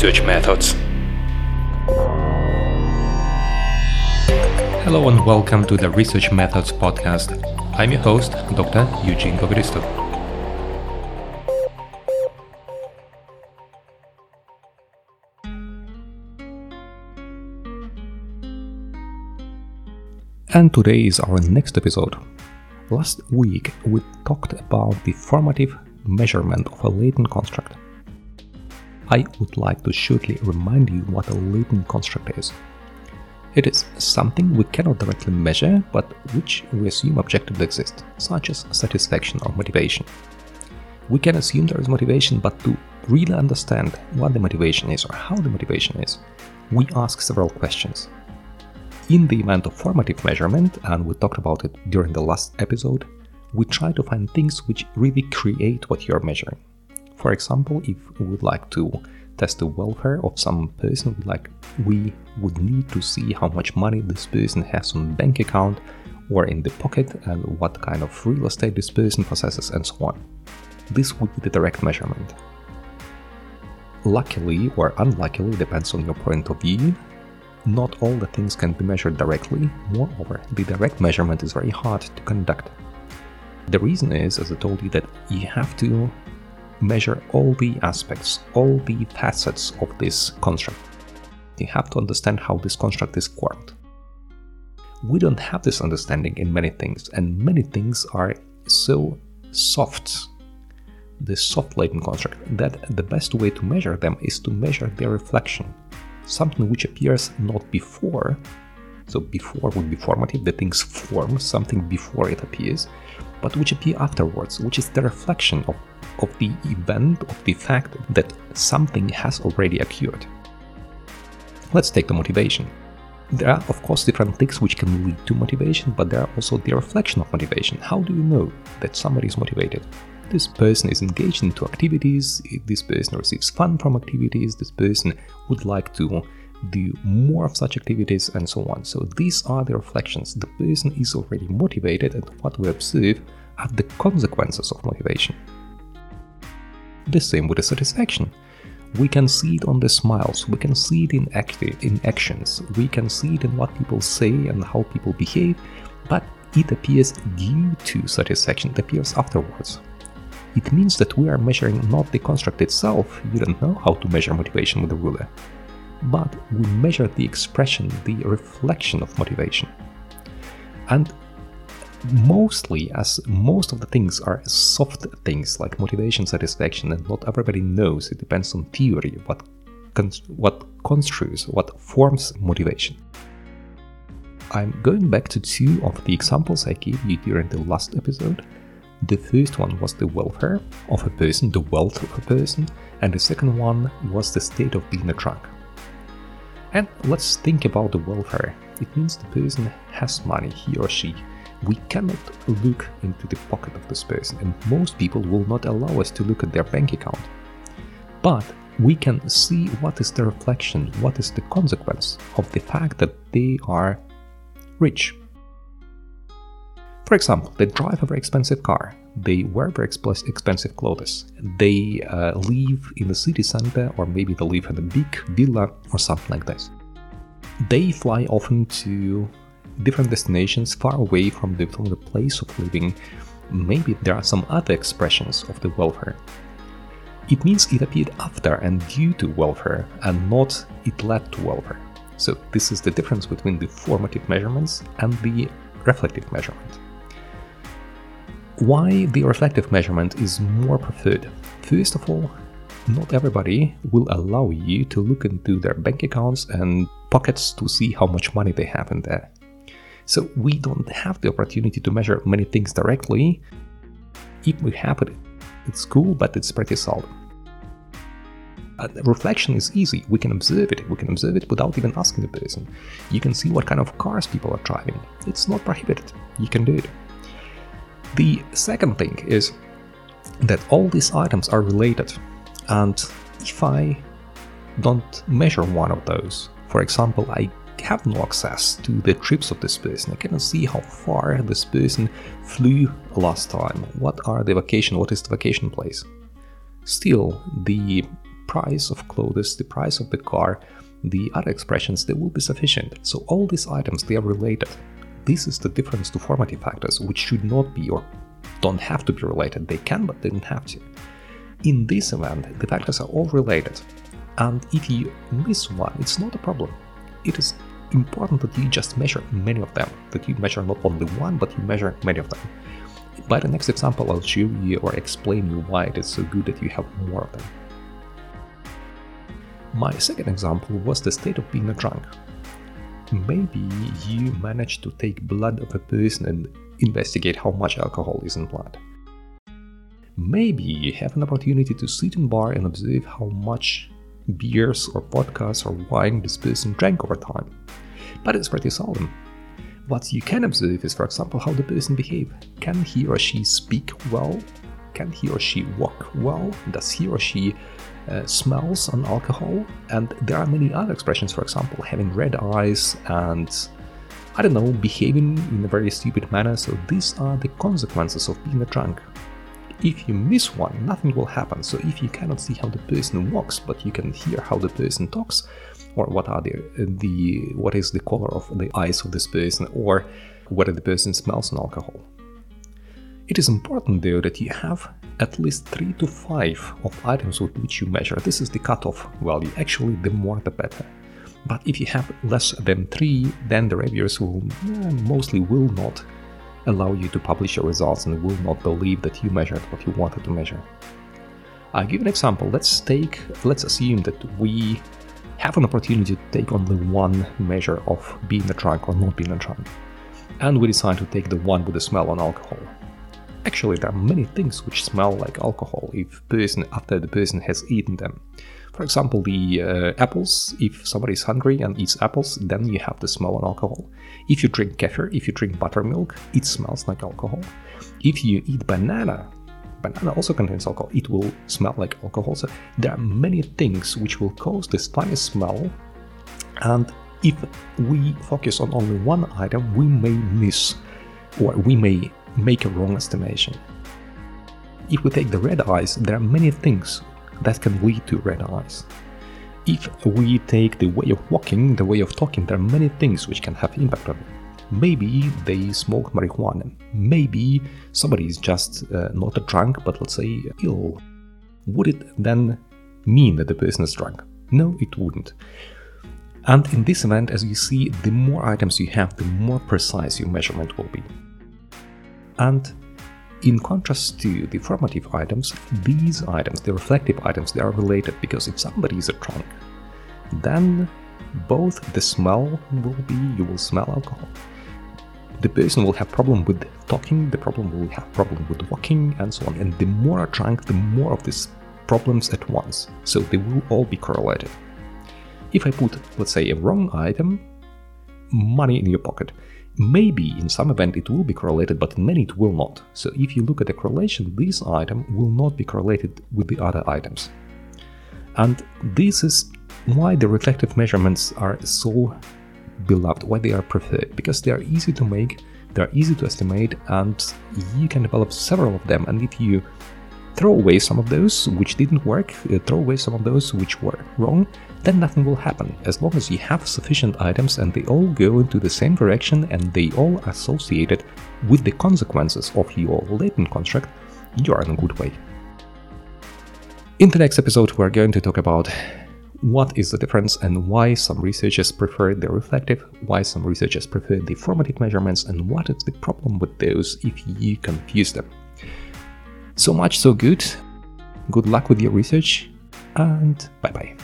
research methods. Hello and welcome to the Research Methods podcast. I'm your host, Dr. Eugene Bobristov. And today is our next episode. Last week we talked about the formative measurement of a latent construct. I would like to shortly remind you what a latent construct is. It is something we cannot directly measure, but which we assume objectively exists, such as satisfaction or motivation. We can assume there is motivation, but to really understand what the motivation is or how the motivation is, we ask several questions. In the event of formative measurement, and we talked about it during the last episode, we try to find things which really create what you're measuring. For example, if we would like to test the welfare of some person, like we would need to see how much money this person has on bank account or in the pocket and what kind of real estate this person possesses and so on. This would be the direct measurement. Luckily or unluckily, depends on your point of view, not all the things can be measured directly, moreover, the direct measurement is very hard to conduct. The reason is, as I told you, that you have to measure all the aspects, all the facets of this construct. You have to understand how this construct is formed. We don't have this understanding in many things, and many things are so soft, the soft latent construct, that the best way to measure them is to measure their reflection something which appears not before. So before would be formative, the things form something before it appears, but which appear afterwards, which is the reflection of, of the event, of the fact that something has already occurred. Let's take the motivation. There are, of course, different things which can lead to motivation, but there are also the reflection of motivation. How do you know that somebody is motivated? this person is engaged into activities, this person receives fun from activities, this person would like to do more of such activities, and so on. So these are the reflections. The person is already motivated, and what we observe are the consequences of motivation. The same with the satisfaction. We can see it on the smiles, we can see it in, acti- in actions, we can see it in what people say and how people behave, but it appears due to satisfaction, it appears afterwards it means that we are measuring not the construct itself, you don't know how to measure motivation with a ruler, but we measure the expression, the reflection of motivation. And mostly, as most of the things are soft things like motivation, satisfaction, and not everybody knows, it depends on theory, what, what construes, what forms motivation. I'm going back to two of the examples I gave you during the last episode the first one was the welfare of a person, the wealth of a person, and the second one was the state of being a drunk. And let's think about the welfare. It means the person has money, he or she. We cannot look into the pocket of this person, and most people will not allow us to look at their bank account. But we can see what is the reflection, what is the consequence of the fact that they are rich. For example, they drive a very expensive car, they wear very expensive clothes, they uh, live in the city center, or maybe they live in a big villa or something like this. They fly often to different destinations far away from the, place of living. Maybe there are some other expressions of the welfare. It means it appeared after and due to welfare, and not it led to welfare. So, this is the difference between the formative measurements and the reflective measurement. Why the reflective measurement is more preferred? First of all, not everybody will allow you to look into their bank accounts and pockets to see how much money they have in there. So we don't have the opportunity to measure many things directly. If we have it, it's cool, but it's pretty seldom. Uh, reflection is easy. We can observe it. We can observe it without even asking the person. You can see what kind of cars people are driving. It's not prohibited. You can do it. The second thing is that all these items are related, and if I don't measure one of those, for example, I have no access to the trips of this person. I cannot see how far this person flew last time. What are the vacation? What is the vacation place? Still, the price of clothes, the price of the car, the other expressions, they will be sufficient. So all these items, they are related. This is the difference to formative factors, which should not be or don't have to be related. They can, but they don't have to. In this event, the factors are all related. And if you miss one, it's not a problem. It is important that you just measure many of them, that you measure not only one, but you measure many of them. By the next example, I'll show you or explain you why it is so good that you have more of them. My second example was the state of being a drunk. Maybe you managed to take blood of a person and investigate how much alcohol is in blood. Maybe you have an opportunity to sit in bar and observe how much beers or vodkas or wine this person drank over time. But it's pretty seldom. What you can observe is, for example, how the person behave. Can he or she speak well? Can he or she walk well? Does he or she uh, smells on alcohol? And there are many other expressions, for example, having red eyes and I don't know, behaving in a very stupid manner. So these are the consequences of being a drunk. If you miss one, nothing will happen. So if you cannot see how the person walks, but you can hear how the person talks, or what are the the what is the color of the eyes of this person or whether the person smells an alcohol. It is important though that you have at least 3 to 5 of items with which you measure. This is the cutoff value. Actually, the more the better. But if you have less than 3, then the reviewers will eh, mostly will not allow you to publish your results and will not believe that you measured what you wanted to measure. I'll give an example. Let's take let's assume that we have an opportunity to take only one measure of being a drunk or not being a drunk. And we decide to take the one with the smell on alcohol. Actually, there are many things which smell like alcohol if person after the person has eaten them. For example, the uh, apples. If somebody is hungry and eats apples, then you have the smell on alcohol. If you drink kefir, if you drink buttermilk, it smells like alcohol. If you eat banana, banana also contains alcohol, it will smell like alcohol. So there are many things which will cause this funny smell. And if we focus on only one item, we may miss or we may make a wrong estimation. If we take the red eyes, there are many things that can lead to red eyes. If we take the way of walking, the way of talking, there are many things which can have impact on it. Maybe they smoke marijuana. Maybe somebody is just uh, not a drunk, but let's say ill. Would it then mean that the person is drunk? No, it wouldn't. And in this event, as you see, the more items you have, the more precise your measurement will be. And in contrast to the formative items, these items, the reflective items, they are related because if somebody is a drunk, then both the smell will be you will smell alcohol the person will have problem with talking, the problem will have problem with walking, and so on. And the more drunk, the more of these problems at once. So they will all be correlated. If I put, let's say, a wrong item, money in your pocket, maybe in some event it will be correlated, but in many it will not. So if you look at the correlation, this item will not be correlated with the other items. And this is why the reflective measurements are so beloved, why they are preferred, because they are easy to make, they are easy to estimate, and you can develop several of them. And if you throw away some of those which didn't work, uh, throw away some of those which were wrong, then nothing will happen. As long as you have sufficient items and they all go into the same direction and they all associated with the consequences of your latent construct, you are in a good way. In the next episode, we're going to talk about what is the difference and why some researchers prefer the reflective, why some researchers prefer the formative measurements, and what is the problem with those if you confuse them. So much so good. Good luck with your research, and bye bye.